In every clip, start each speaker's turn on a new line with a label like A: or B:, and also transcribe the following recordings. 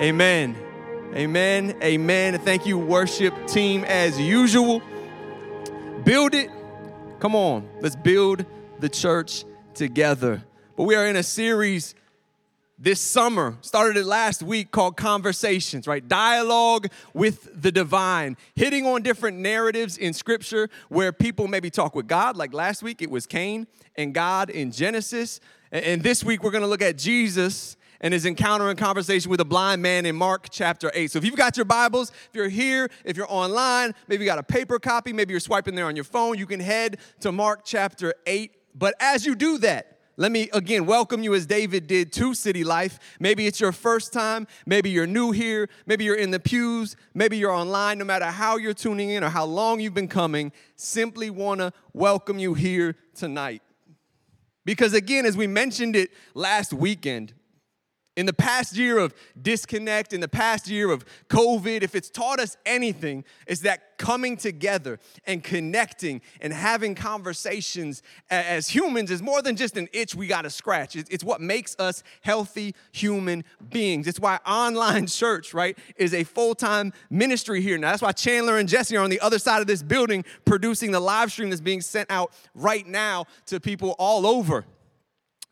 A: Amen. Amen. Amen. Thank you, worship team, as usual. Build it. Come on, let's build the church together. But we are in a series this summer, started it last week, called Conversations, right? Dialogue with the divine, hitting on different narratives in scripture where people maybe talk with God. Like last week, it was Cain and God in Genesis. And this week, we're gonna look at Jesus and his encounter and conversation with a blind man in Mark chapter 8. So if you've got your Bibles, if you're here, if you're online, maybe you got a paper copy, maybe you're swiping there on your phone, you can head to Mark chapter 8. But as you do that, let me again welcome you as David did to City Life. Maybe it's your first time, maybe you're new here, maybe you're in the pews, maybe you're online, no matter how you're tuning in or how long you've been coming, simply want to welcome you here tonight. Because again, as we mentioned it last weekend, in the past year of disconnect, in the past year of COVID, if it's taught us anything, is that coming together and connecting and having conversations as humans is more than just an itch we gotta scratch. It's what makes us healthy human beings. It's why online church, right, is a full time ministry here. Now, that's why Chandler and Jesse are on the other side of this building producing the live stream that's being sent out right now to people all over.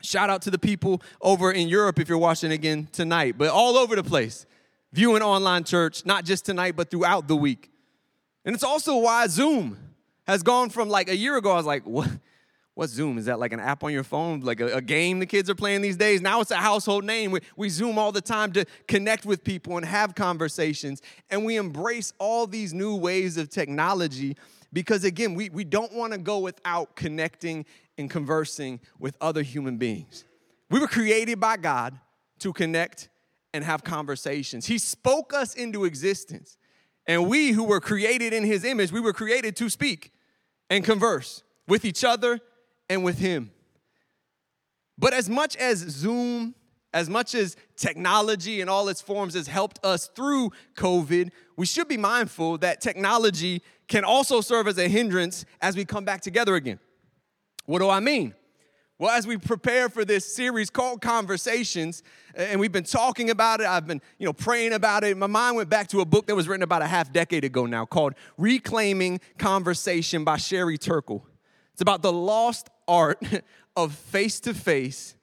A: Shout out to the people over in Europe if you're watching again tonight, but all over the place. Viewing online church, not just tonight, but throughout the week. And it's also why Zoom has gone from like a year ago, I was like, what? What's Zoom? Is that like an app on your phone, like a, a, game the kids are playing these days? Now it's a household name. We, we Zoom all the time to connect with people and have conversations. And we embrace all these new ways of technology because, again, we, we don't want to go without connecting and conversing with other human beings. We were created by God to connect and have conversations. He spoke us into existence. And we who were created in his image, we were created to speak and converse with each other and with him. But as much as Zoom, as much as technology in all its forms has helped us through COVID, we should be mindful that technology can also serve as a hindrance as we come back together again. What do I mean? Well, as we prepare for this series called Conversations, and we've been talking about it, I've been, you know, praying about it. My mind went back to a book that was written about a half decade ago now called Reclaiming Conversation by Sherry Turkle. It's about the lost art of face-to-face,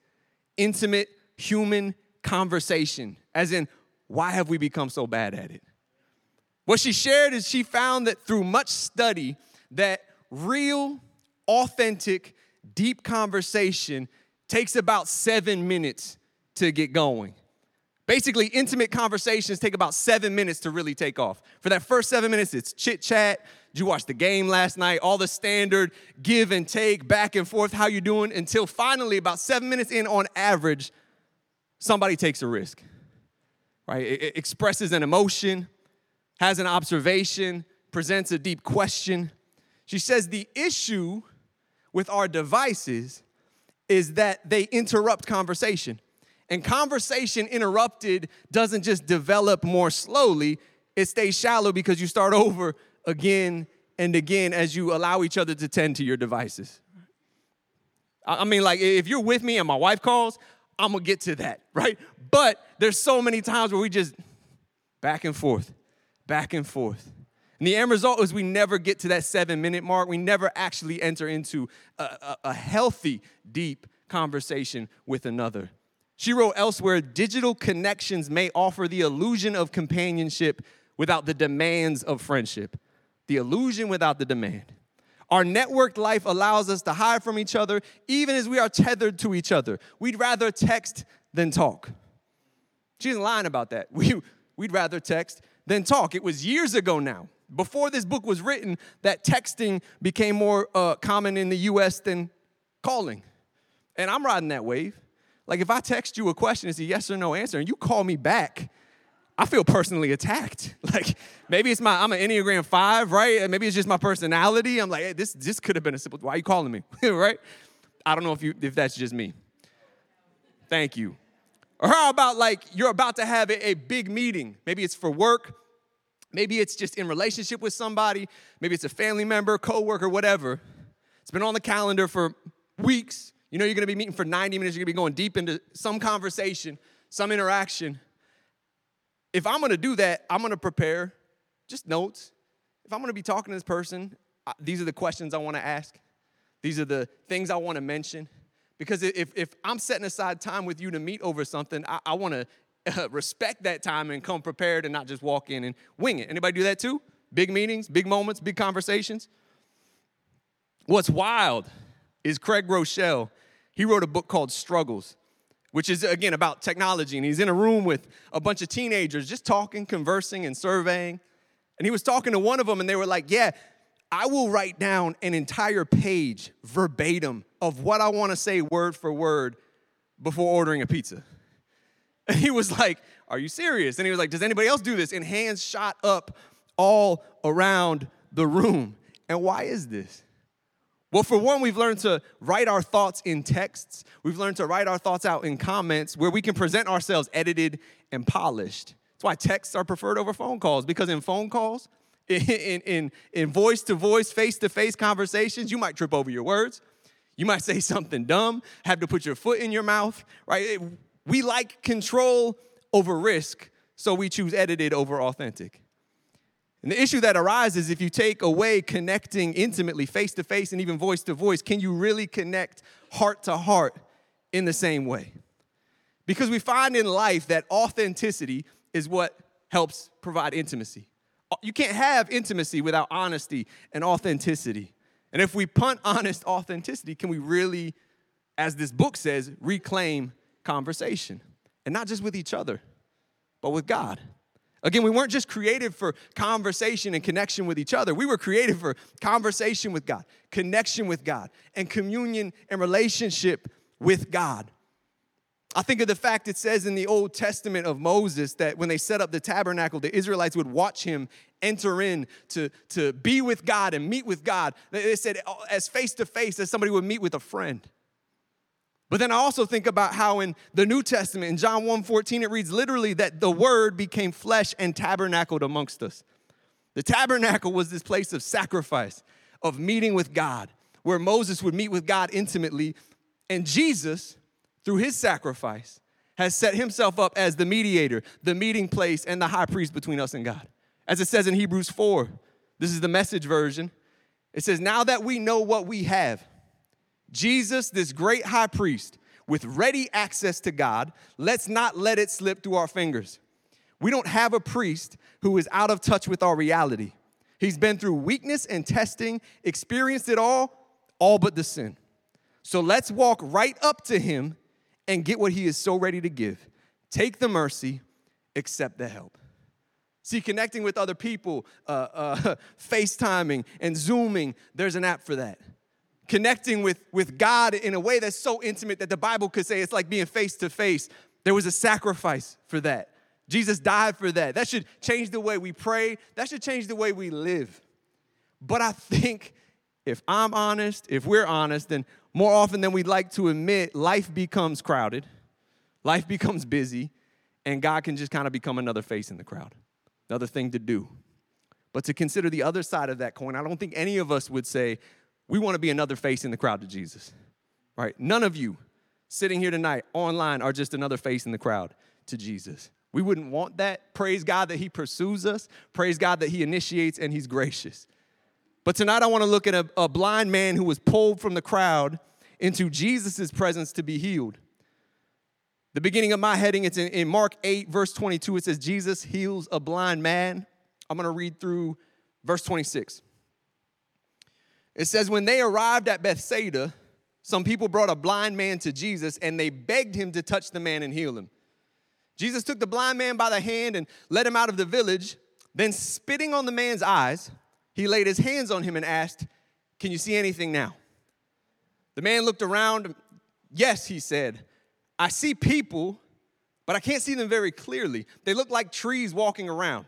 A: intimate human conversation. As in, why have we become so bad at it? What she shared is she found that through much study that real, authentic deep conversation takes about seven minutes to get going. Basically, intimate conversations take about seven minutes to really take off. For that first seven minutes, it's chit chat. Did you watch the game last night? All the standard give and take, back and forth, how you doing? Until finally, about seven minutes in on average, somebody takes a risk, right? It expresses an emotion, has an observation, presents a deep question. She says the issue with our devices is that they interrupt conversation. And conversation interrupted doesn't just develop more slowly, it stays shallow because you start over again and again as you allow each other to tend to your devices. I mean, like, if you're with me and my wife calls, I'm gonna get to that, right? But there's so many times where we just back and forth, back and forth. And the end result is we never get to that seven minute mark. We never actually enter into a, a, a healthy, deep conversation with another. She wrote elsewhere digital connections may offer the illusion of companionship without the demands of friendship. The illusion without the demand. Our networked life allows us to hide from each other even as we are tethered to each other. We'd rather text than talk. She isn't lying about that. We, we'd rather text than talk. It was years ago now before this book was written that texting became more uh, common in the US than calling. And I'm riding that wave. Like if I text you a question, it's a yes or no answer, and you call me back, I feel personally attacked. Like maybe it's my I'm an Enneagram five, right? Maybe it's just my personality. I'm like, hey, this this could have been a simple. Why are you calling me, right? I don't know if you if that's just me. Thank you. Or how about like you're about to have a, a big meeting? Maybe it's for work Maybe it's just in relationship with somebody. Maybe it's a family member, coworker, whatever. It's been on the calendar for weeks. You know you're gonna be meeting for 90 minutes. You're gonna be going deep into some conversation, some interaction. If I'm gonna do that, I'm gonna prepare just notes. If I'm gonna be talking to this person, these are the questions I wanna ask. These are the things I wanna mention. Because if, if I'm setting aside time with you to meet over something, I, I wanna respect that time and come prepared and not just walk in and wing it. Anybody do that too? Big meetings, big moments, big conversations. What's wild is Craig Groeschel, He wrote a book called Struggles which is again about technology. And he's in a room with a bunch of teenagers just talking, conversing, and surveying. And he was talking to one of them, and they were like, Yeah, I will write down an entire page verbatim of what I want to say word for word before ordering a pizza. And he was like, Are you serious? And he was like, Does anybody else do this? And hands shot up all around the room. And why is this? Well, for one, we've learned to write our thoughts in texts. We've learned to write our thoughts out in comments where we can present ourselves edited and polished. That's why texts are preferred over phone calls because in phone calls, in, in, in voice to voice, face to face conversations, you might trip over your words. You might say something dumb, have to put your foot in your mouth, right? We like control over risk, so we choose edited over authentic. And the issue that arises if you take away connecting intimately, face to face, and even voice to voice, can you really connect heart to heart in the same way? Because we find in life that authenticity is what helps provide intimacy. You can't have intimacy without honesty and authenticity. And if we punt honest authenticity, can we really, as this book says, reclaim conversation? And not just with each other, but with God. Again, we weren't just created for conversation and connection with each other. We were created for conversation with God, connection with God, and communion and relationship with God. I think of the fact it says in the Old Testament of Moses that when they set up the tabernacle, the Israelites would watch him enter in to, to be with God and meet with God. They said, as face to face as somebody would meet with a friend. But then I also think about how in the New Testament, in John 1:14, it reads literally that the word became flesh and tabernacled amongst us. The tabernacle was this place of sacrifice, of meeting with God, where Moses would meet with God intimately. And Jesus, through his sacrifice, has set himself up as the mediator, the meeting place, and the high priest between us and God. As it says in Hebrews 4, this is the message version. It says, Now that we know what we have, Jesus, this great high priest, with ready access to God, let's not let it slip through our fingers. We don't have a priest who is out of touch with our reality. He's been through weakness and testing, experienced it all, all but the sin. So let's walk right up to him and get what he is so ready to give. Take the mercy, accept the help. See, connecting with other people, uh, uh, FaceTiming and Zooming, there's an app for that connecting with, with God in a way that's so intimate that the Bible could say it's like being face to face. There was a sacrifice for that. Jesus died for that. That should change the way we pray, that should change the way we live. But I think if I'm honest, if we're honest, then more often than we'd like to admit, life becomes crowded, life becomes busy, and God can just kind of become another face in the crowd, another thing to do. But to consider the other side of that coin, I don't think any of us would say, we want to be another face in the crowd to Jesus, right? None of you sitting here tonight online are just another face in the crowd to Jesus. We wouldn't want that. Praise God that He pursues us. Praise God that He initiates and He's gracious. But tonight I want to look at a, a blind man who was pulled from the crowd into Jesus' presence to be healed. The beginning of my heading, it's in, in Mark 8, verse 22. It says, Jesus heals a blind man. I'm going to read through verse 26. It says, when they arrived at Bethsaida, some people brought a blind man to Jesus and they begged him to touch the man and heal him. Jesus took the blind man by the hand and led him out of the village. Then, spitting on the man's eyes, he laid his hands on him and asked, Can you see anything now? The man looked around. Yes, he said, I see people, but I can't see them very clearly. They look like trees walking around.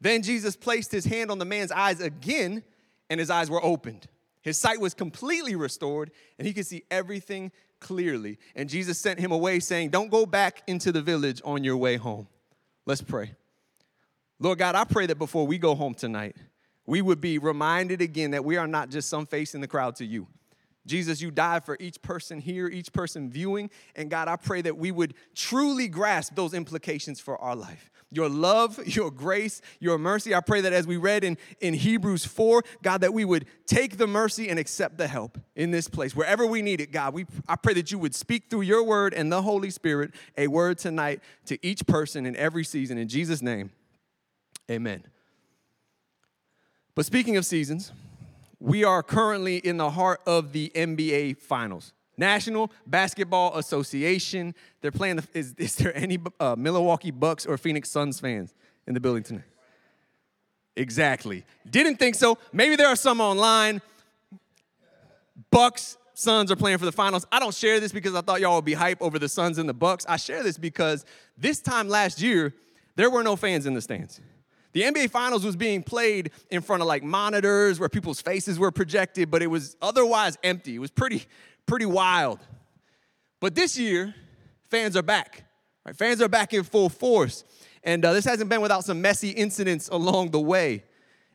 A: Then Jesus placed his hand on the man's eyes again and his eyes were opened. His sight was completely restored, and he could see everything clearly. And Jesus sent him away, saying, Don't go back into the village on your way home. Let's pray. Lord God, I pray that before we go home tonight, we would be reminded again that we are not just some face in the crowd to you. Jesus, you died for each person here, each person viewing. And God, I pray that we would truly grasp those implications for our life. Your love, your grace, your mercy. I pray that as we read in, in Hebrews 4, God, that we would take the mercy and accept the help in this place. Wherever we need it, God, we, I pray that you would speak through your word and the Holy Spirit a word tonight to each person in every season. In Jesus' name, amen. But speaking of seasons, we are currently in the heart of the NBA Finals. National Basketball Association. They're playing. The, is, is there any uh, Milwaukee Bucks or Phoenix Suns fans in the building tonight? Exactly. Didn't think so. Maybe there are some online. Bucks, Suns are playing for the finals. I don't share this because I thought y'all would be hype over the Suns and the Bucks. I share this because this time last year, there were no fans in the stands. The NBA Finals was being played in front of like monitors where people's faces were projected, but it was otherwise empty. It was pretty, pretty wild. But this year, fans are back. Right? Fans are back in full force. And uh, this hasn't been without some messy incidents along the way.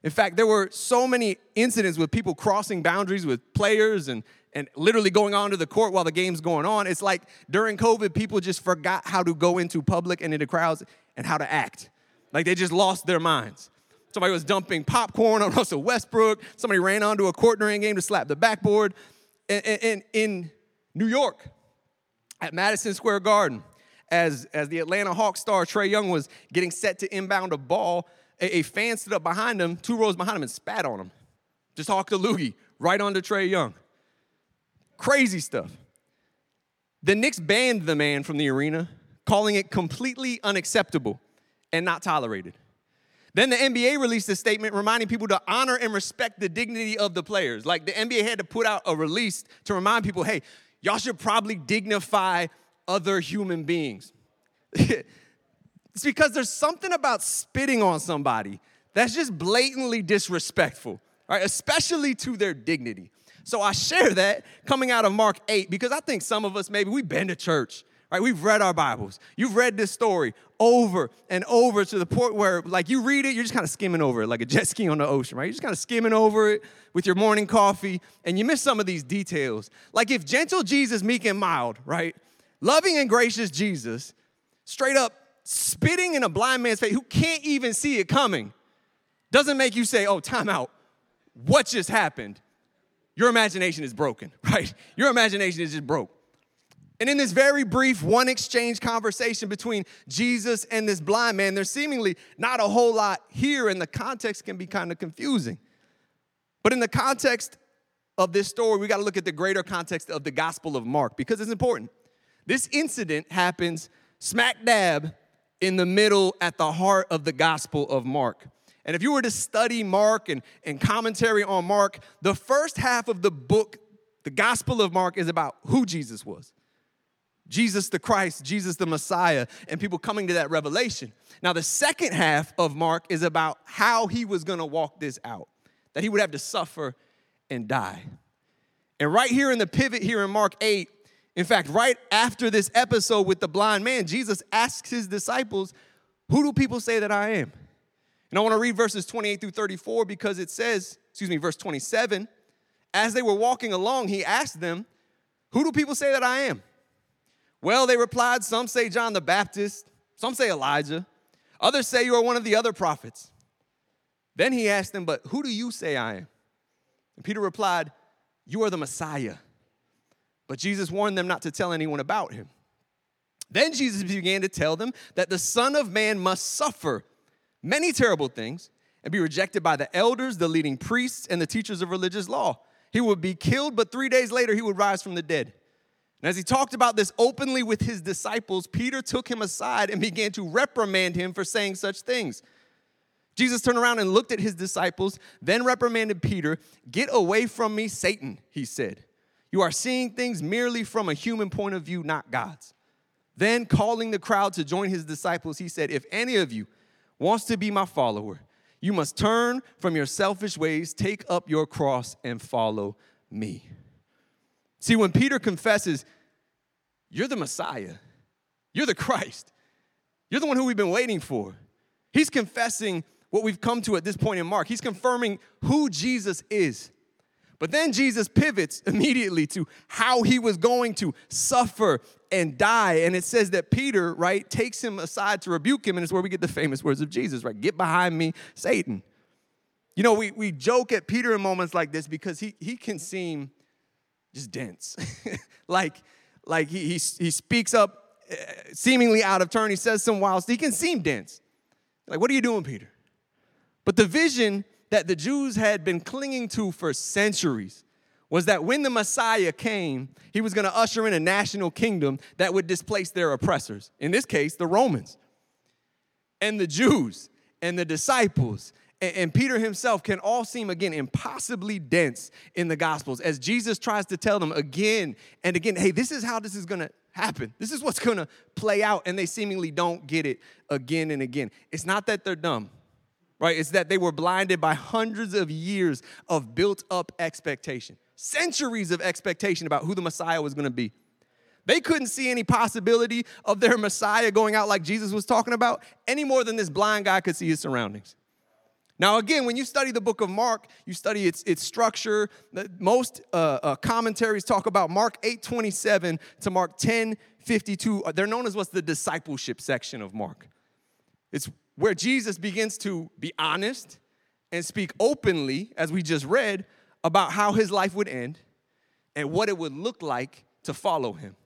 A: In fact, there were so many incidents with people crossing boundaries with players and, and literally going onto the court while the game's going on. It's like during COVID, people just forgot how to go into public and into crowds and how to act. Like they just lost their minds. Somebody was dumping popcorn on Russell Westbrook. Somebody ran onto a court during a game to slap the backboard. And, and, in New York, at Madison Square Garden, as, as the Atlanta Hawks star Trae Young was getting set to inbound a ball, a, a, fan stood up behind him, two rows behind him, and spat on him. Just talked to loogie right onto Trae Young. Crazy stuff. The Knicks banned the man from the arena, calling it completely unacceptable and not tolerated. Then the NBA released a statement reminding people to honor and respect the dignity of the players. Like the NBA had to put out a release to remind people hey, y'all should probably dignify other human beings. it's because there's something about spitting on somebody that's just blatantly disrespectful, right? Especially to their dignity. So I share that coming out of Mark 8 because I think some of us maybe we've been to church right? We've read our Bibles. You've read this story over and over to the point where, like, you read it, you're just kind of skimming over it, like a jet ski on the ocean, right? You're just kind of skimming over it with your morning coffee, and you miss some of these details. Like, if gentle Jesus, meek and mild, right? Loving and gracious Jesus, straight up spitting in a blind man's face who can't even see it coming, doesn't make you say, oh, time out. What just happened? Your imagination is broken, right? Your imagination is just broke. And in this very brief one exchange conversation between Jesus and this blind man, there's seemingly not a whole lot here, and the context can be kind of confusing. But in the context of this story, we got to look at the greater context of the Gospel of Mark because it's important. This incident happens smack dab in the middle at the heart of the Gospel of Mark. And if you were to study Mark and, and commentary on Mark, the first half of the book, the Gospel of Mark, is about who Jesus was. Jesus the Christ, Jesus the Messiah, and people coming to that revelation. Now, the second half of Mark is about how he was gonna walk this out, that he would have to suffer and die. And right here in the pivot here in Mark 8, in fact, right after this episode with the blind man, Jesus asks his disciples, Who do people say that I am? And I wanna read verses 28 through 34 because it says, excuse me, verse 27, as they were walking along, he asked them, Who do people say that I am? Well, they replied, Some say John the Baptist, some say Elijah, others say you are one of the other prophets. Then he asked them, But who do you say I am? And Peter replied, You are the Messiah. But Jesus warned them not to tell anyone about him. Then Jesus began to tell them that the Son of Man must suffer many terrible things and be rejected by the elders, the leading priests, and the teachers of religious law. He would be killed, but three days later he would rise from the dead. And as he talked about this openly with his disciples, Peter took him aside and began to reprimand him for saying such things. Jesus turned around and looked at his disciples, then reprimanded Peter. Get away from me, Satan, he said. You are seeing things merely from a human point of view, not God's. Then, calling the crowd to join his disciples, he said, If any of you wants to be my follower, you must turn from your selfish ways, take up your cross, and follow me. See, when Peter confesses, You're the Messiah, you're the Christ, you're the one who we've been waiting for, he's confessing what we've come to at this point in Mark. He's confirming who Jesus is. But then Jesus pivots immediately to how he was going to suffer and die. And it says that Peter, right, takes him aside to rebuke him. And it's where we get the famous words of Jesus, right? Get behind me, Satan. You know, we, we joke at Peter in moments like this because he, he can seem just dense. like, like he, he, he speaks up uh, seemingly out of turn. He says some wild stuff. He can seem dense. Like, what are you doing, Peter? But the vision that the Jews had been clinging to for centuries was that when the Messiah came, he was going to usher in a national kingdom that would displace their oppressors. In this case, the Romans. And the Jews and the disciples and, Peter himself can all seem again impossibly dense in the Gospels as Jesus tries to tell them again and again, hey, this is how this is going to happen. This is what's going to play out. And they seemingly don't get it again and again. It's not that they're dumb right? It's that they were blinded by hundreds of years of built up expectation, centuries of expectation about who the Messiah was gonna be. They couldn't see any possibility of their Messiah going out like Jesus was talking about any more than this blind guy could see his surroundings. Now, again, when you study the book of Mark, you study its, its structure. Most uh, uh, commentaries talk about Mark 8.27 to Mark 10.52. They're known as what's the discipleship section of Mark. It's where Jesus begins to be honest and speak openly, as we just read, about how his life would end and what it would look like to follow him.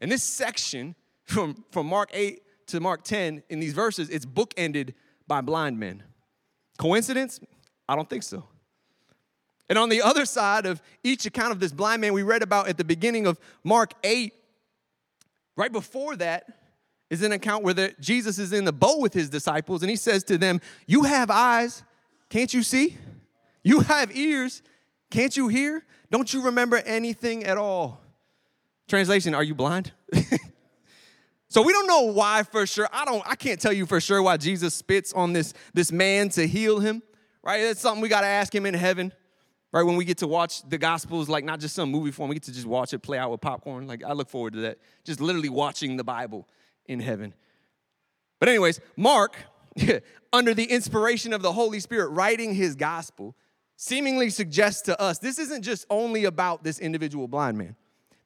A: And this section from, from Mark 8 to Mark 10 in these verses, it's bookended by blind men. Coincidence? I don't think so. And on the other side of each account of this blind man we read about at the beginning of Mark 8, right before that, is an account where the, Jesus is in the boat with his disciples and he says to them, You have eyes, can't you see? You have ears, can't you hear? Don't you remember anything at all? Translation, are you blind? so we don't know why for sure. I don't I can't tell you for sure why Jesus spits on this this man to heal him. Right? That's something we got to ask him in heaven. Right? When we get to watch the gospels like not just some movie form, we get to just watch it play out with popcorn. Like I look forward to that. Just literally watching the Bible in heaven. But, anyways, Mark, under the inspiration of the Holy Spirit, writing his gospel, seemingly suggests to us this isn't just only about this individual blind man.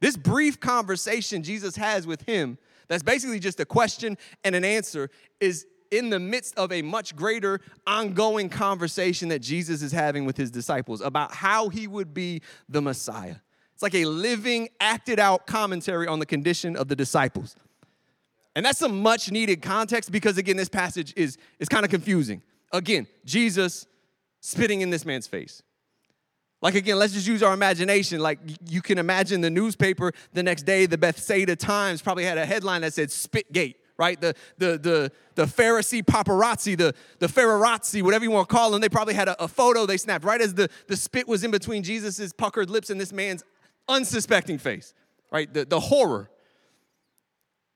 A: This brief conversation Jesus has with him, that's basically just a question and an answer, is in the midst of a much greater ongoing conversation that Jesus is having with his disciples about how he would be the Messiah. It's like a living, acted out commentary on the condition of the disciples. And that's some much needed context because, again, this passage is, is kind of confusing. Again, Jesus spitting in this man's face. Like, again, let's just use our imagination. Like, you can imagine the newspaper the next day, the Bethsaida Times probably had a headline that said Spitgate, right? The, the, the, the Pharisee paparazzi, the, the Phararazzi, whatever you want to call them, they probably had a, a photo they snapped right as the, the spit was in between Jesus's puckered lips and this man's unsuspecting face, right? The, the horror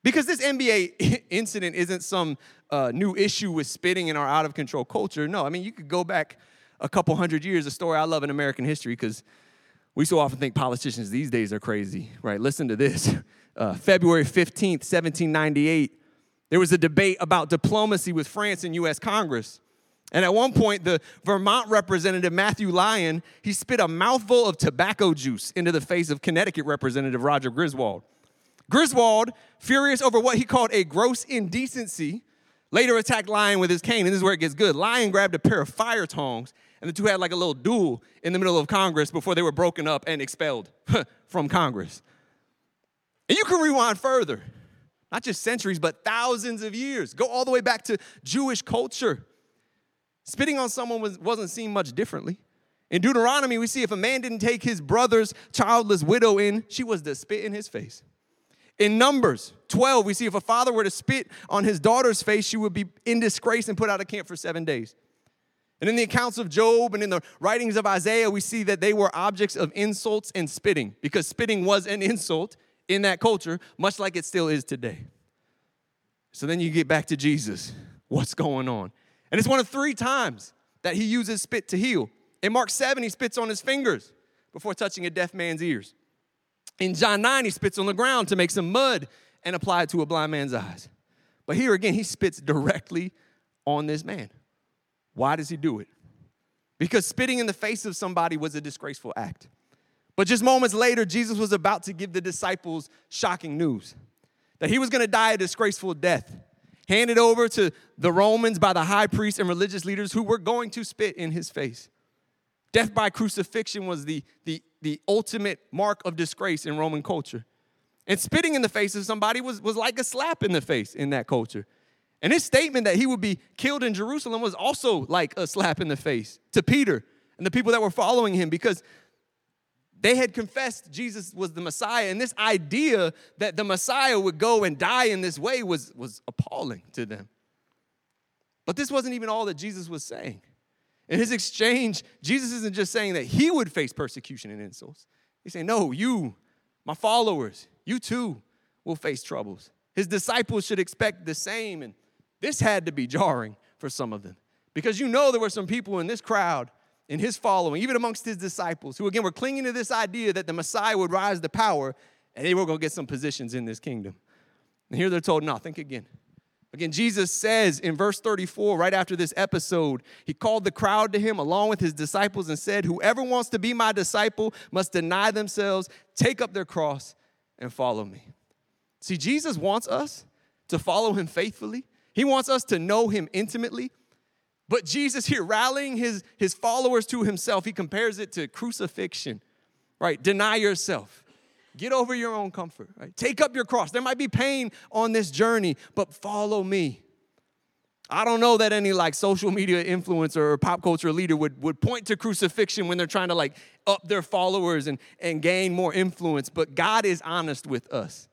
A: because this NBA incident isn't some uh, new issue with spitting in our out of control culture. No, I mean, you could go back a couple hundred years, a story I love in American history because we so often think politicians these days are crazy, right? Listen to this. Uh, February 15th, 1798, there was a debate about diplomacy with France in US Congress. And at one point, the Vermont representative, Matthew Lyon, he spit a mouthful of tobacco juice into the face of Connecticut representative Roger Griswold. Griswold, furious over what he called a gross indecency, later attacked Lyon with his cane. And this is where it gets good. Lyon grabbed a pair of fire tongs, and the two had like a little duel in the middle of Congress before they were broken up and expelled from Congress. And you can rewind further, not just centuries, but thousands of years. Go all the way back to Jewish culture. Spitting on someone was, wasn't seen much differently. In Deuteronomy, we see if a man didn't take his brother's childless widow in, she was to spit in his face. In Numbers 12, we see if a father were to spit on his daughter's face, she would be in disgrace and put out of camp for seven days. And in the accounts of Job and in the writings of Isaiah, we see that they were objects of insults and spitting because spitting was an insult in that culture, much like it still is today. So then you get back to Jesus. What's going on? And it's one of three times that he uses spit to heal. In Mark 7, he spits on his fingers before touching a deaf man's ears. In John 9, he spits on the ground to make some mud and apply it to a blind man's eyes. But here again, he spits directly on this man. Why does he do it? because spitting in the face of somebody was a disgraceful act. But just moments later, Jesus was about to give the disciples shocking news that he was going to die a disgraceful death, handed over to the Romans by the high priests and religious leaders who were going to spit in his face. Death by crucifixion was the, the, the ultimate mark of disgrace in Roman culture. And spitting in the face of somebody was, was like a slap in the face in that culture. And his statement that he would be killed in Jerusalem was also like a slap in the face to Peter and the people that were following him because they had confessed Jesus was the Messiah. And this idea that the Messiah would go and die in this way was, was appalling to them. But this wasn't even all that Jesus was saying. In his exchange, Jesus isn't just saying that he would face persecution and insults. He's saying, No, you, my followers, you too will face troubles. His disciples should expect the same. And this had to be jarring for some of them because you know there were some people in this crowd, in his following, even amongst his disciples, who again were clinging to this idea that the Messiah would rise to power and they were going to get some positions in this kingdom. And here they're told, no, think again. Again, Jesus says in verse 34, right after this episode, he called the crowd to him along with his disciples and said, Whoever wants to be my disciple must deny themselves, take up their cross, and follow me. See, Jesus wants us to follow him faithfully, he wants us to know him intimately. But Jesus here, rallying his, his followers to himself, he compares it to crucifixion, right? Deny yourself. Get over your own comfort, right? Take up your cross. There might be pain on this journey, but follow me. I don't know that any like social media influencer or pop culture leader would, would point to crucifixion when they're trying to like up their followers and, and gain more influence, but God is honest with us.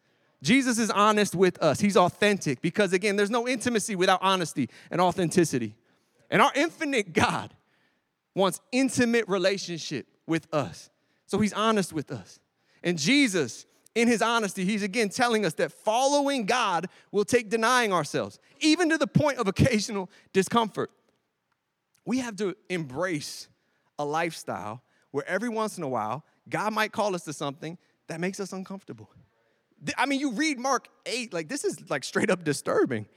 A: Jesus is honest with us. He's authentic because, again, there's no intimacy without honesty and authenticity. And our infinite God wants intimate relationship with us. So he's honest with us. And Jesus, in his honesty, he's again telling us that following God will take denying ourselves, even to the point of occasional discomfort. We have to embrace a lifestyle where every once in a while, God might call us to something that makes us uncomfortable. I mean, you read Mark 8, like this is like straight up disturbing.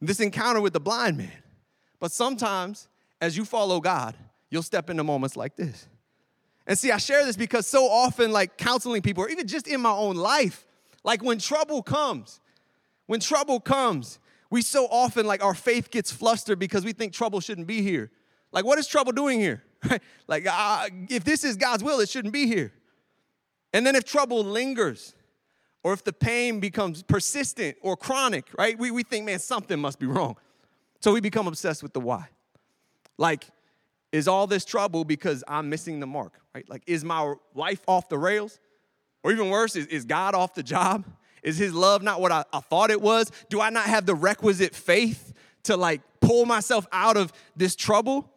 A: This encounter with the blind man. But sometimes, as you follow God, you'll step into moments like this. And see, I share this because so often, like counseling people, or even just in my own life, like when trouble comes, when trouble comes, we so often, like, our faith gets flustered because we think trouble shouldn't be here. Like, what is trouble doing here? like, uh, if this is God's will, it shouldn't be here. And then if trouble lingers, or if the pain becomes persistent or chronic, right? We, we think, man, something must be wrong. So we become obsessed with the why. Like, is all this trouble because I'm missing the mark, right? Like, is my life off the rails? Or even worse, is, is God off the job? Is his love not what I, I thought it was? Do I not have the requisite faith to like pull myself out of this trouble?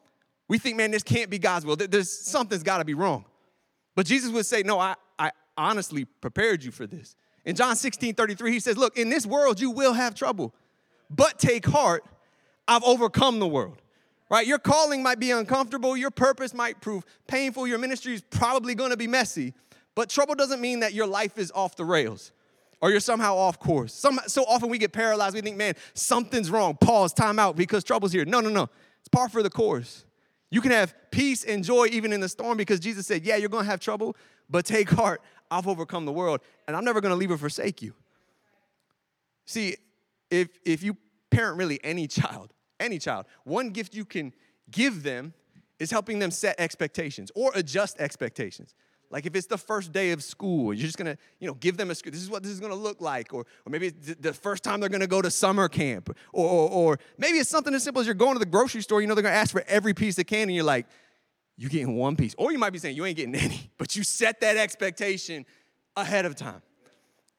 A: We think, man, this can't be God's will. There's something's got to be wrong. But Jesus would say, no, I, I honestly prepared you for this. In John 16 33, he says, Look, in this world you will have trouble, but take heart, I've overcome the world. Right? Your calling might be uncomfortable, your purpose might prove painful, your ministry is probably gonna be messy, but trouble doesn't mean that your life is off the rails or you're somehow off course. Some, so often we get paralyzed, we think, man, something's wrong. Pause, time out because trouble's here. No, no, no. It's par for the course. You can have peace and joy even in the storm because Jesus said, yeah, you're gonna have trouble, but take heart. I've overcome the world, and I'm never gonna leave or forsake you. See, if, if you parent really any child, any child, one gift you can give them is helping them set expectations or adjust expectations. Like if it's the first day of school, you're just gonna, you know, give them a this is what this is gonna look like, or, or maybe it's the first time they're gonna go to summer camp, or, or, or maybe it's something as simple as you're going to the grocery store, you know they're gonna ask for every piece of candy, and you're like, you getting one piece. Or you might be saying you ain't getting any, but you set that expectation ahead of time.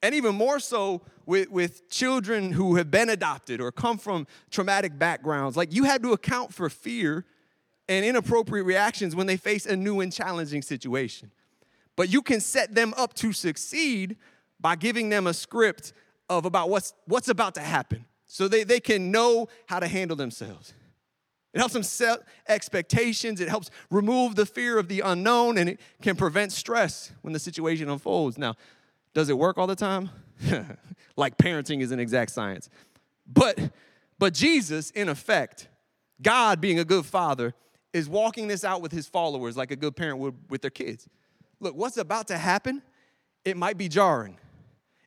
A: And even more so with, with children who have been adopted or come from traumatic backgrounds. Like you had to account for fear and inappropriate reactions when they face a new and challenging situation. But you can set them up to succeed by giving them a script of about what's, what's about to happen so they, they can know how to handle themselves. It helps them set expectations. It helps remove the fear of the unknown, and it can prevent stress when the situation unfolds. Now, does it work all the time? like parenting is an exact science. But, but Jesus, in effect, God being a good father, is walking this out with his followers like a good parent would with their kids. Look, what's about to happen, it might be jarring,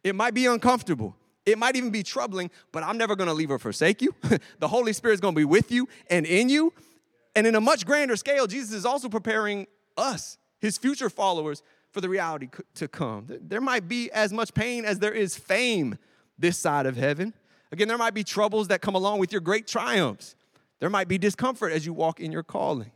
A: it might be uncomfortable. It might even be troubling, but I'm never gonna leave or forsake you. the Holy Spirit's gonna be with you and in you. And in a much grander scale, Jesus is also preparing us, his future followers, for the reality to come. There might be as much pain as there is fame this side of heaven. Again, there might be troubles that come along with your great triumphs. There might be discomfort as you walk in your calling.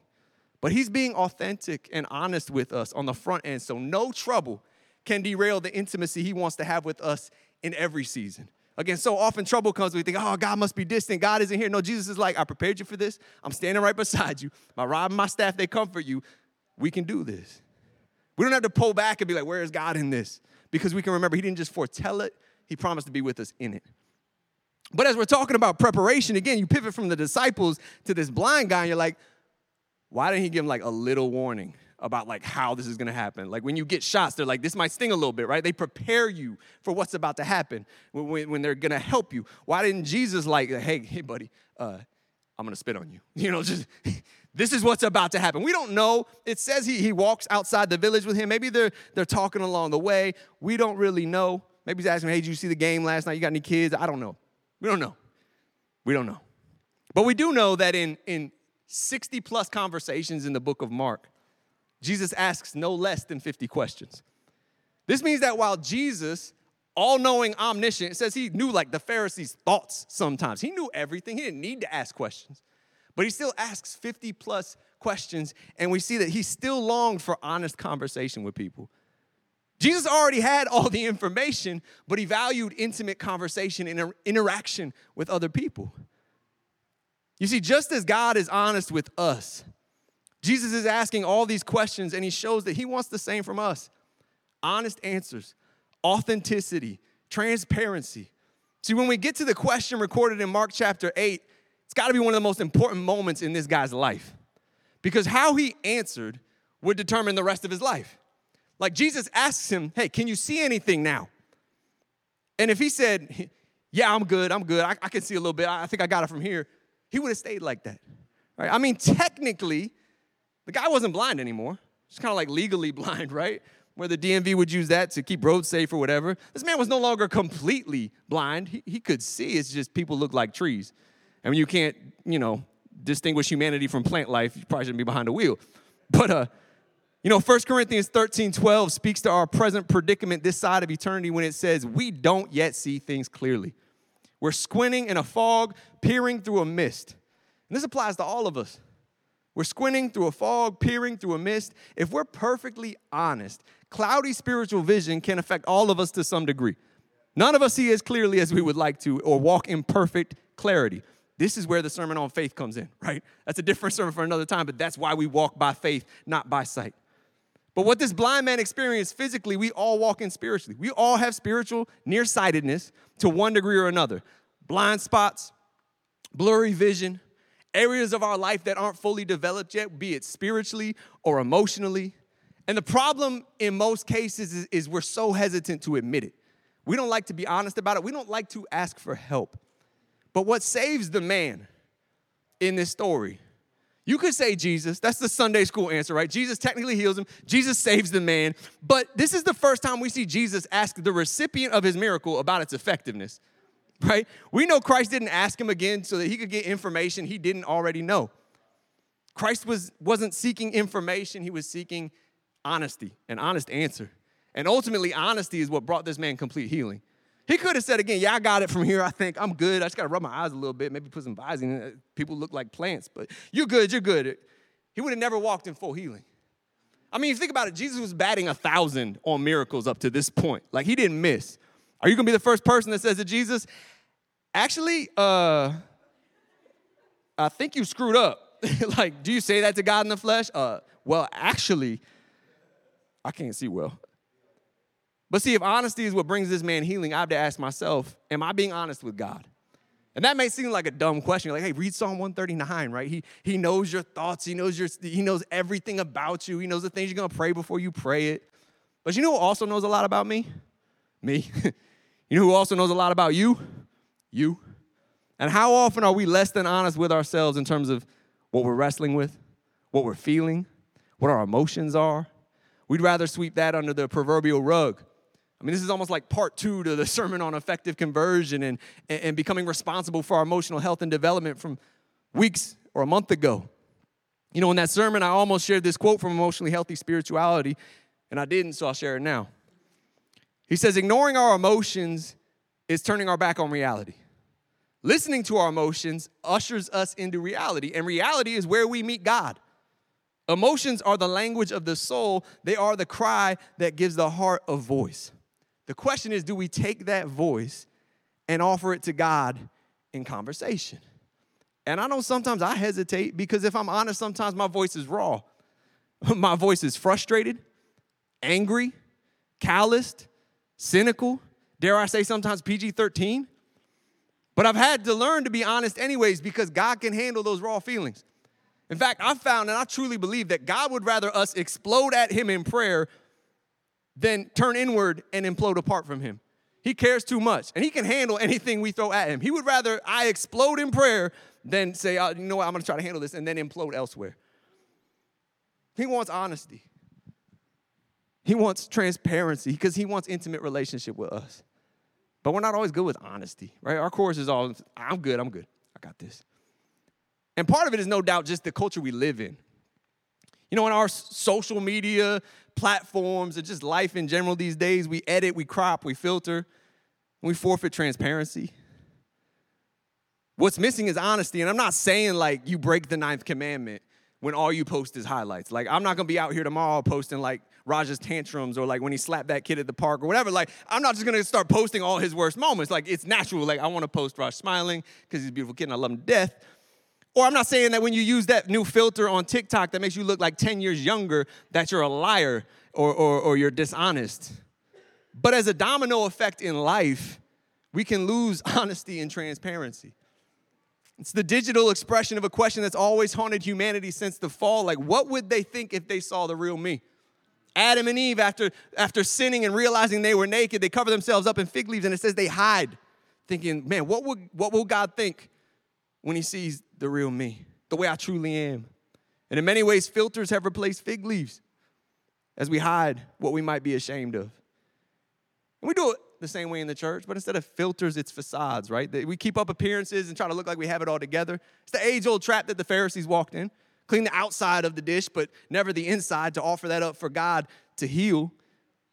A: But he's being authentic and honest with us on the front end. So no trouble can derail the intimacy he wants to have with us in every season. Again, so often trouble comes, we think, oh, God must be distant. God isn't here. No, Jesus is like, I prepared you for this. I'm standing right beside you. My rod and my staff, they comfort you. We can do this. We don't have to pull back and be like, where is God in this? Because we can remember he didn't just foretell it, he promised to be with us in it. But as we're talking about preparation, again, you pivot from the disciples to this blind guy, and you're like, why didn't he give him like a little warning about like how this is gonna happen? Like when you get shots, they're like, this might sting a little bit, right? They prepare you for what's about to happen when, when they're gonna help you. Why didn't Jesus like, hey, hey, buddy, uh, I'm gonna spit on you? You know, just this is what's about to happen. We don't know. It says he, he walks outside the village with him. Maybe they're they're talking along the way. We don't really know. Maybe he's asking, hey, did you see the game last night? You got any kids? I don't know. We don't know. We don't know. But we do know that in, in 60 plus conversations in the book of Mark, Jesus asks no less than 50 questions. This means that while Jesus, all knowing, omniscient, it says he knew like the Pharisees' thoughts sometimes. He knew everything, he didn't need to ask questions. But he still asks 50 plus questions, and we see that he still longed for honest conversation with people. Jesus already had all the information, but he valued intimate conversation and interaction with other people. You see, just as God is honest with us, Jesus is asking all these questions and he shows that he wants the same from us honest answers, authenticity, transparency. See, when we get to the question recorded in Mark chapter 8, it's got to be one of the most important moments in this guy's life because how he answered would determine the rest of his life. Like Jesus asks him, Hey, can you see anything now? And if he said, Yeah, I'm good, I'm good, I, I can see a little bit, I think I got it from here, he would have stayed like that. Right? I mean, technically, the guy wasn't blind anymore. It's kind of like legally blind, right? Where the DMV would use that to keep roads safe or whatever. This man was no longer completely blind. He, he could see, it's just people look like trees. And when you can't, you know, distinguish humanity from plant life, you probably shouldn't be behind a wheel. But uh, you know, 1 Corinthians 13 12 speaks to our present predicament this side of eternity when it says, We don't yet see things clearly. We're squinting in a fog, peering through a mist. And this applies to all of us. We're squinting through a fog, peering through a mist. If we're perfectly honest, cloudy spiritual vision can affect all of us to some degree. None of us see as clearly as we would like to or walk in perfect clarity. This is where the sermon on faith comes in, right? That's a different sermon for another time, but that's why we walk by faith, not by sight. But what this blind man experienced physically, we all walk in spiritually. We all have spiritual nearsightedness to one degree or another. Blind spots, blurry vision, areas of our life that aren't fully developed yet, be it spiritually or emotionally. And the problem in most cases is, is, we're so hesitant to admit it. We don't like to be honest about it, we don't like to ask for help. But what saves the man in this story you could say Jesus. That's the Sunday school answer, right? Jesus technically heals him. Jesus saves the man. But this is the first time we see Jesus ask the recipient of his miracle about its effectiveness, right? We know Christ didn't ask him again so that he could get information he didn't already know. Christ was, wasn't seeking information, he was seeking honesty, an honest answer. And ultimately, honesty is what brought this man complete healing. He could have said again, yeah, I got it from here. I think I'm good. I just got to rub my eyes a little bit, maybe put some Visine. People look like plants, but you're good, you're good. He would have never walked in full healing. I mean, you think about it, Jesus was batting a thousand on miracles up to this point. Like he didn't miss. Are you gonna be the first person that says to Jesus, actually, uh, I think you screwed up. like, do you say that to God in the flesh? Uh, well, actually, I can't see well. But see, if honesty is what brings this man healing, I have to ask myself, am I being honest with God? And that may seem like a dumb question. You're like, hey, read Psalm 139, right? He, he knows your thoughts. He knows, your, he knows everything about you. He knows the things you're to pray before you pray it. But you know who also knows a lot about me? Me. you know who also knows a lot about you? You. And how often are we less than honest with ourselves in terms of what we're wrestling with, what we're feeling, what our emotions are. We'd rather sweep that under the proverbial rug. I mean, this is almost like part two to the sermon on effective conversion and, and becoming responsible for our emotional health and development from weeks or a month ago. You know, in that sermon, I almost shared this quote from Emotionally Healthy Spirituality, and I didn't, so I'll share it now. He says, Ignoring our emotions is turning our back on reality. Listening to our emotions ushers us into reality, and reality is where we meet God. Emotions are the language of the soul, they are the cry that gives the heart a voice. The question is do we take that voice and offer it to God in conversation? And I know sometimes I hesitate because if I'm honest, sometimes my voice is raw. my voice is frustrated, angry, calloused, cynical, dare I say sometimes PG 13. But I've had to learn to be honest, anyways, because God can handle those raw feelings. In fact, I've found and I truly believe that God would rather us explode at Him in prayer than turn inward and implode apart from Him. He cares too much and He can handle anything we throw at Him. He would rather I explode in prayer than say, oh, you know what, I'm gonna try to handle this and then implode elsewhere. He wants honesty. He wants transparency because he wants intimate relationship with us. But we're not always good with honesty, right? Our chorus is all, I'm good, I'm good, I got this. And part of it is no doubt just the culture we live in. You know, in our social media platforms and just life in general these days, we edit, we crop, we filter, we forfeit transparency. What's missing is honesty. And I'm not saying like you break the ninth commandment when all you post is highlights. Like, I'm not gonna be out here tomorrow posting like Raj's tantrums or like when he slapped that kid at the park or whatever. Like, I'm not just gonna start posting all his worst moments. Like, it's natural. Like, I wanna post Raj smiling because he's a beautiful kid and I love him to death. Or I'm not saying that when you use that new filter on TikTok that makes you look like 10 years younger, that you're a liar or, or, or you're dishonest. But as a domino effect in life, we can lose honesty and transparency. It's the digital expression of a question that's always haunted humanity since the fall. Like, what would they think if they saw the real me? Adam and Eve, after, after sinning and realizing they were naked, they cover themselves up in fig leaves, and it says they hide, thinking, man, what, would, what will God think when he sees the real me, the way I truly am? And in many ways, filters have replaced fig leaves as we hide what we might be ashamed of. And we do it the same way in the church, but instead of filters, it's facades, right? We keep up appearances and try to look like we have it all together. It's the age old trap that the Pharisees walked in clean the outside of the dish, but never the inside to offer that up for God to heal.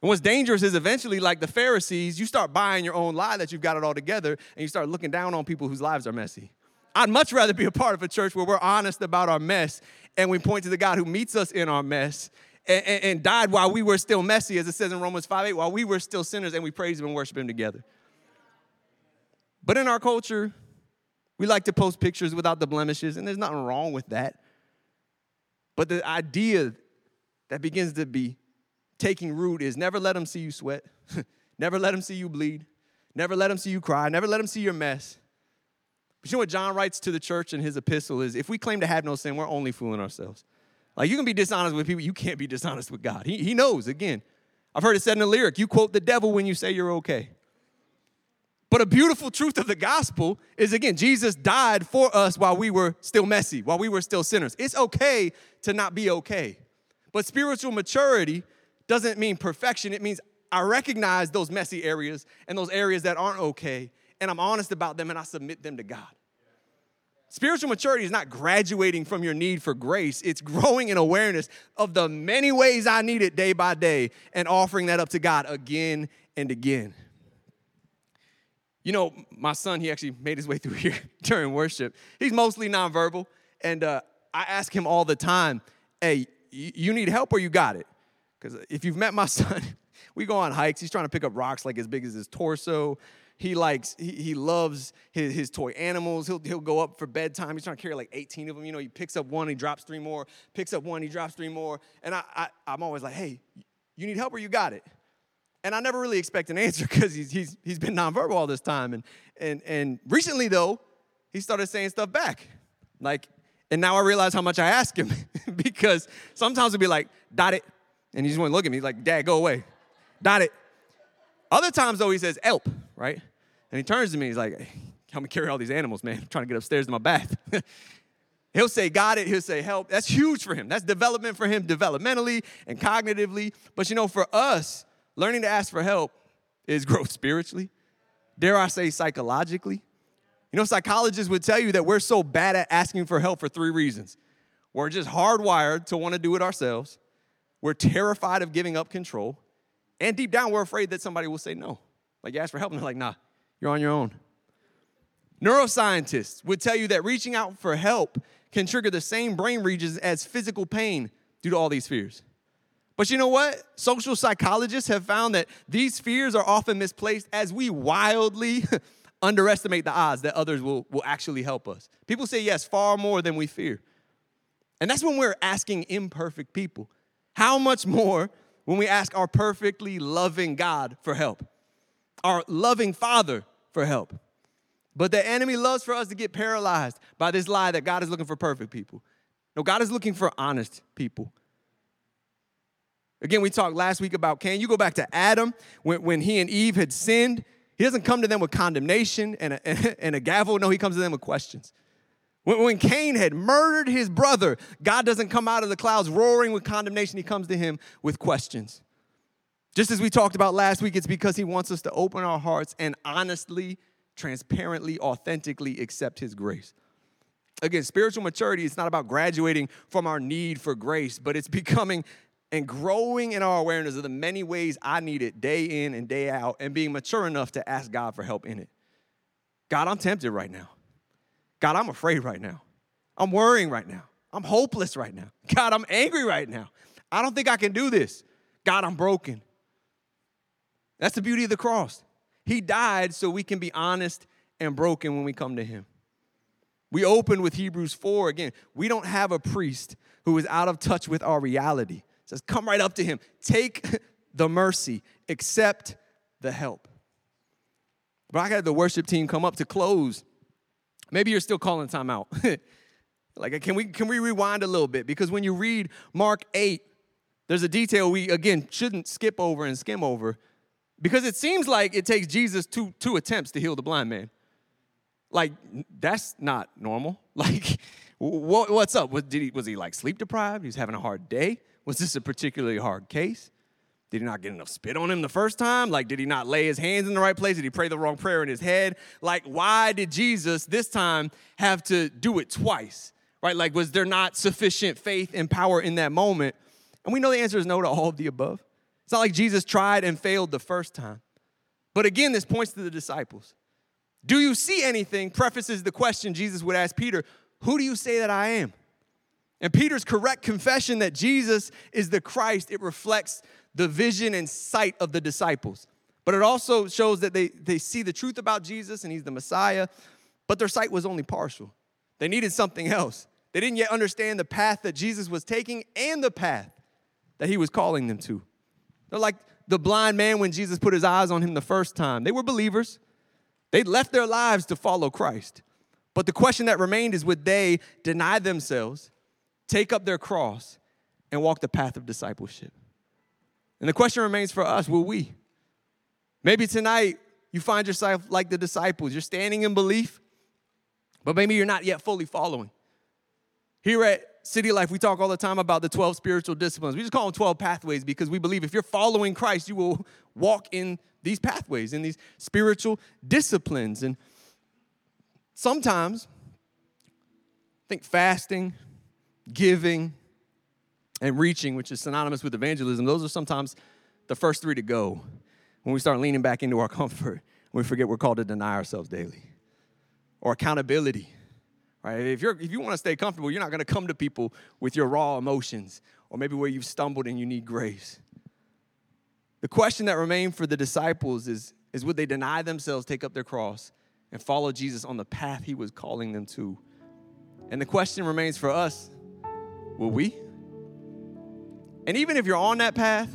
A: And what's dangerous is eventually, like the Pharisees, you start buying your own lie that you've got it all together and you start looking down on people whose lives are messy. I'd much rather be a part of a church where we're honest about our mess and we point to the God who meets us in our mess and, and, died while we were still messy, as it says in Romans 5 8, while we were still sinners and we praise Him and worship Him together. But in our culture, we like to post pictures without the blemishes, and there's nothing wrong with that. But the idea that begins to be taking root is never let them see you sweat, never let them see you bleed, never let them see you cry, never let them see your mess. But you know what John writes to the church in his epistle is if we claim to have no sin, we're only fooling ourselves. Like you can be dishonest with people, you can't be dishonest with God. He, he knows, again. I've heard it said in a lyric, you quote the devil when you say you're okay. But a beautiful truth of the gospel is again, Jesus died for us while we were still messy, while we were still sinners. It's okay to not be okay. But spiritual maturity doesn't mean perfection, it means I recognize those messy areas and those areas that aren't okay, and I'm honest about them and I submit them to God. Spiritual maturity is not graduating from your need for grace, it's growing in awareness of the many ways I need it day by day and offering that up to God again and again. You know, my son, he actually made his way through here during worship. He's mostly nonverbal, and uh, I ask him all the time, hey, you need help or you got it? Because if you've met my son, we go on hikes. He's trying to pick up rocks like as big as his torso. He likes, he, he loves his, his toy animals. He'll, he'll go up for bedtime. He's trying to carry like 18 of them. You know, he picks up one, he drops three more, picks up one, he drops three more. And I, I, I'm always like, hey, you need help or you got it? And I never really expect an answer because he's, he's, he's been nonverbal all this time. And, and, and recently, though, he started saying stuff back. Like, and now I realize how much I ask him because sometimes he'll be like, dot it. And he just won't look at me. He's like, Dad, go away. Dot it. Other times, though, he says, help, right? And he turns to me, he's like, help me carry all these animals, man. I'm trying to get upstairs to my bath. He'll say, got it. He'll say, help. That's huge for him. That's development for him developmentally and cognitively. But you know, for us, learning to ask for help is growth spiritually. Dare I say, psychologically. You know, psychologists would tell you that we're so bad at asking for help for three reasons. We're just hardwired to want to do it ourselves, we're terrified of giving up control, and deep down, we're afraid that somebody will say no. Like, you ask for help, and they're like, nah, you're on your own. Neuroscientists would tell you that reaching out for help can trigger the same brain regions as physical pain due to all these fears. But you know what? Social psychologists have found that these fears are often misplaced as we wildly underestimate the odds that others will, will actually help us. People say yes far more than we fear. And that's when we're asking imperfect people. How much more when we ask our perfectly loving God for help, our loving Father for help? But the enemy loves for us to get paralyzed by this lie that God is looking for perfect people. No, God is looking for honest people. Again, we talked last week about Cain. You go back to Adam when, when he and Eve had sinned. He doesn't come to them with condemnation and a, and a gavel. No, he comes to them with questions. When, when Cain had murdered his brother, God doesn't come out of the clouds roaring with condemnation. He comes to him with questions. Just as we talked about last week, it's because he wants us to open our hearts and honestly transparently, authentically accept His grace. Again, spiritual maturity is not about graduating from our need for grace, but it's becoming and growing in our awareness of the many ways I need it day in and day out and being mature enough to ask God for help in it. God, I'm tempted right now. God, I'm afraid right now. I'm worrying right now. I'm hopeless right now. God, I'm angry right now. I don't think I can do this. God, I'm broken. That's the beauty of the cross. He died so we can be honest and broken when we come to Him. We open with Hebrews 4 again. We don't have a priest who is out of touch with our reality. It says, Come right up to Him, take the mercy, accept the help. But I got the worship team come up to close. Maybe you're still calling time out. like, can we, can we rewind a little bit? Because when you read Mark 8, there's a detail we, again, shouldn't skip over and skim over. Because it seems like it takes Jesus two, two attempts to heal the blind man. Like, that's not normal. Like, what, what's up? Was, did he, was he like sleep deprived? He was having a hard day? Was this a particularly hard case? Did he not get enough spit on him the first time? Like, did he not lay his hands in the right place? Did he pray the wrong prayer in his head? Like, why did Jesus this time have to do it twice? Right? Like, was there not sufficient faith and power in that moment? And we know the answer is no to all of the above. It's not like Jesus tried and failed the first time. But again, this points to the disciples. Do you see anything? Prefaces the question Jesus would ask Peter Who do you say that I am? And Peter's correct confession that Jesus is the Christ, it reflects the vision and sight of the disciples. But it also shows that they, they see the truth about Jesus and he's the Messiah, but their sight was only partial. They needed something else. They didn't yet understand the path that Jesus was taking and the path that he was calling them to. They're like the blind man when Jesus put his eyes on him the first time. They were believers, they left their lives to follow Christ. But the question that remained is would they deny themselves, take up their cross, and walk the path of discipleship? And the question remains for us will we? Maybe tonight you find yourself like the disciples. You're standing in belief, but maybe you're not yet fully following. Here at City Life, we talk all the time about the 12 spiritual disciplines. We just call them 12 pathways because we believe if you're following Christ, you will walk in these pathways, in these spiritual disciplines. And sometimes, I think fasting, giving, and reaching, which is synonymous with evangelism, those are sometimes the first three to go when we start leaning back into our comfort. We forget we're called to deny ourselves daily. Or accountability Right? If, you're, if you want to stay comfortable, you're not going to come to people with your raw emotions or maybe where you've stumbled and you need grace. The question that remained for the disciples is, is would they deny themselves, take up their cross, and follow Jesus on the path he was calling them to? And the question remains for us will we? And even if you're on that path,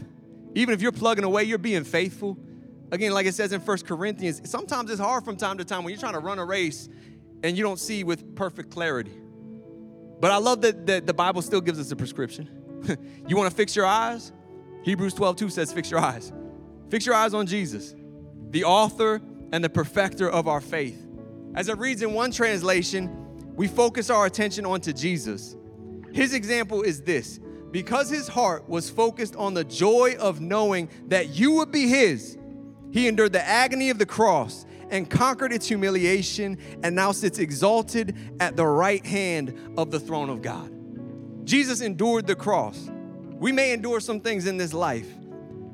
A: even if you're plugging away, you're being faithful. Again, like it says in First Corinthians, sometimes it's hard from time to time when you're trying to run a race and you don't see with perfect clarity. But I love that, that the Bible still gives us a prescription. you want to fix your eyes? Hebrews 12, 2 says, Fix your eyes. Fix your eyes on Jesus, the author and the perfecter of our faith. As it reads in one translation, we focus our attention onto Jesus. His example is this because his heart was focused on the joy of knowing that you would be his, he endured the agony of the cross and conquered its humiliation and now sits exalted at the right hand of the throne of God. Jesus endured the cross. We may endure some things in this life,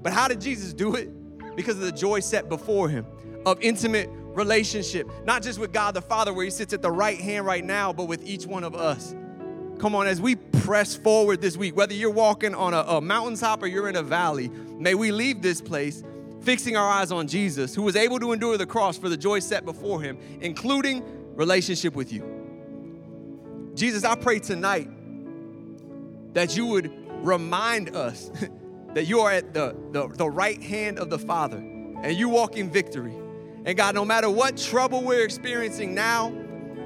A: but how did Jesus do it? Because of the joy set before him of intimate relationship, not just with God the Father, where he sits at the right hand right now, but with each one of us. Come on, as we press forward this week, whether you're walking on a, a mountaintop or you're in a valley, may we leave this place fixing our eyes on Jesus, who was able to endure the cross for the joy set before him, including relationship with you. Jesus, I pray tonight that you would remind us that you are at the, the, the, right hand of the Father and you walk in victory. And God, no matter what trouble we're experiencing now,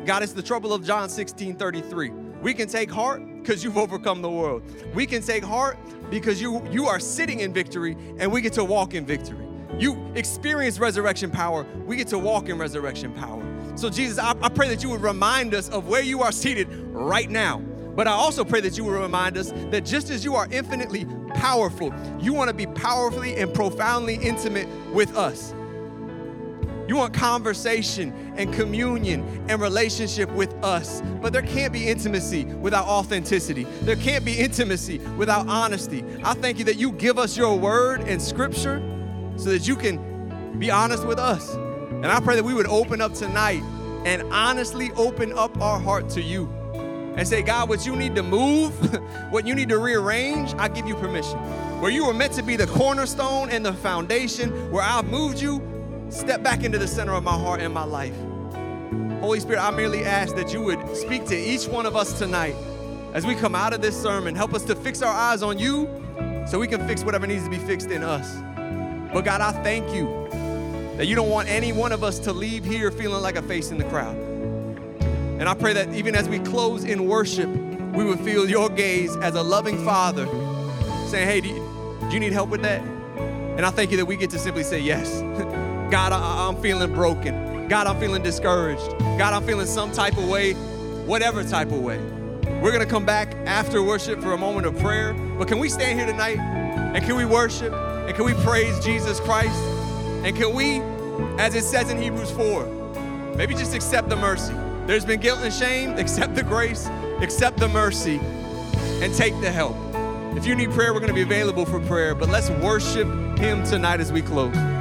A: God, it's the trouble of John 16 33. We can take heart because you've overcome the world. We can take heart because you, you are sitting in victory and we get to walk in victory. You experience resurrection power, we get to walk in resurrection power. So, Jesus, I, I pray that you would remind us of where you are seated right now. But I also pray that you will remind us that just as you are infinitely powerful, you want to be powerfully and profoundly intimate with us. You want conversation and communion and relationship with us. But there can't be intimacy without authenticity. There can't be intimacy without honesty. I thank you that you give us your word and scripture so that you can be honest with us. And I pray that we would open up tonight and honestly open up our heart to you and say, God, what you need to move, what you need to rearrange, I give you permission. Where you were meant to be the cornerstone and the foundation, where I've moved you, step back into the center of my heart and my life. Holy Spirit, I merely ask that you would speak to each one of us tonight as we come out of this sermon. Help us to fix our eyes on you so we can fix whatever needs to be fixed in us. But God, I thank you that you don't want any one of us to leave here feeling like a face in the crowd. And I pray that even as we close in worship, we would feel your gaze as a loving father saying, Hey, do you, do you need help with that? And I thank you that we get to simply say, Yes. God, I, I'm feeling broken. God, I'm feeling discouraged. God, I'm feeling some type of way, whatever type of way. We're going to come back after worship for a moment of prayer. But can we stand here tonight and can we worship and can we praise Jesus Christ? And can we, as it says in Hebrews 4, maybe just accept the mercy? There's been guilt and shame, accept the grace, accept the mercy, and take the help. If you need prayer, we're going to be available for prayer, but let's worship Him tonight as we close.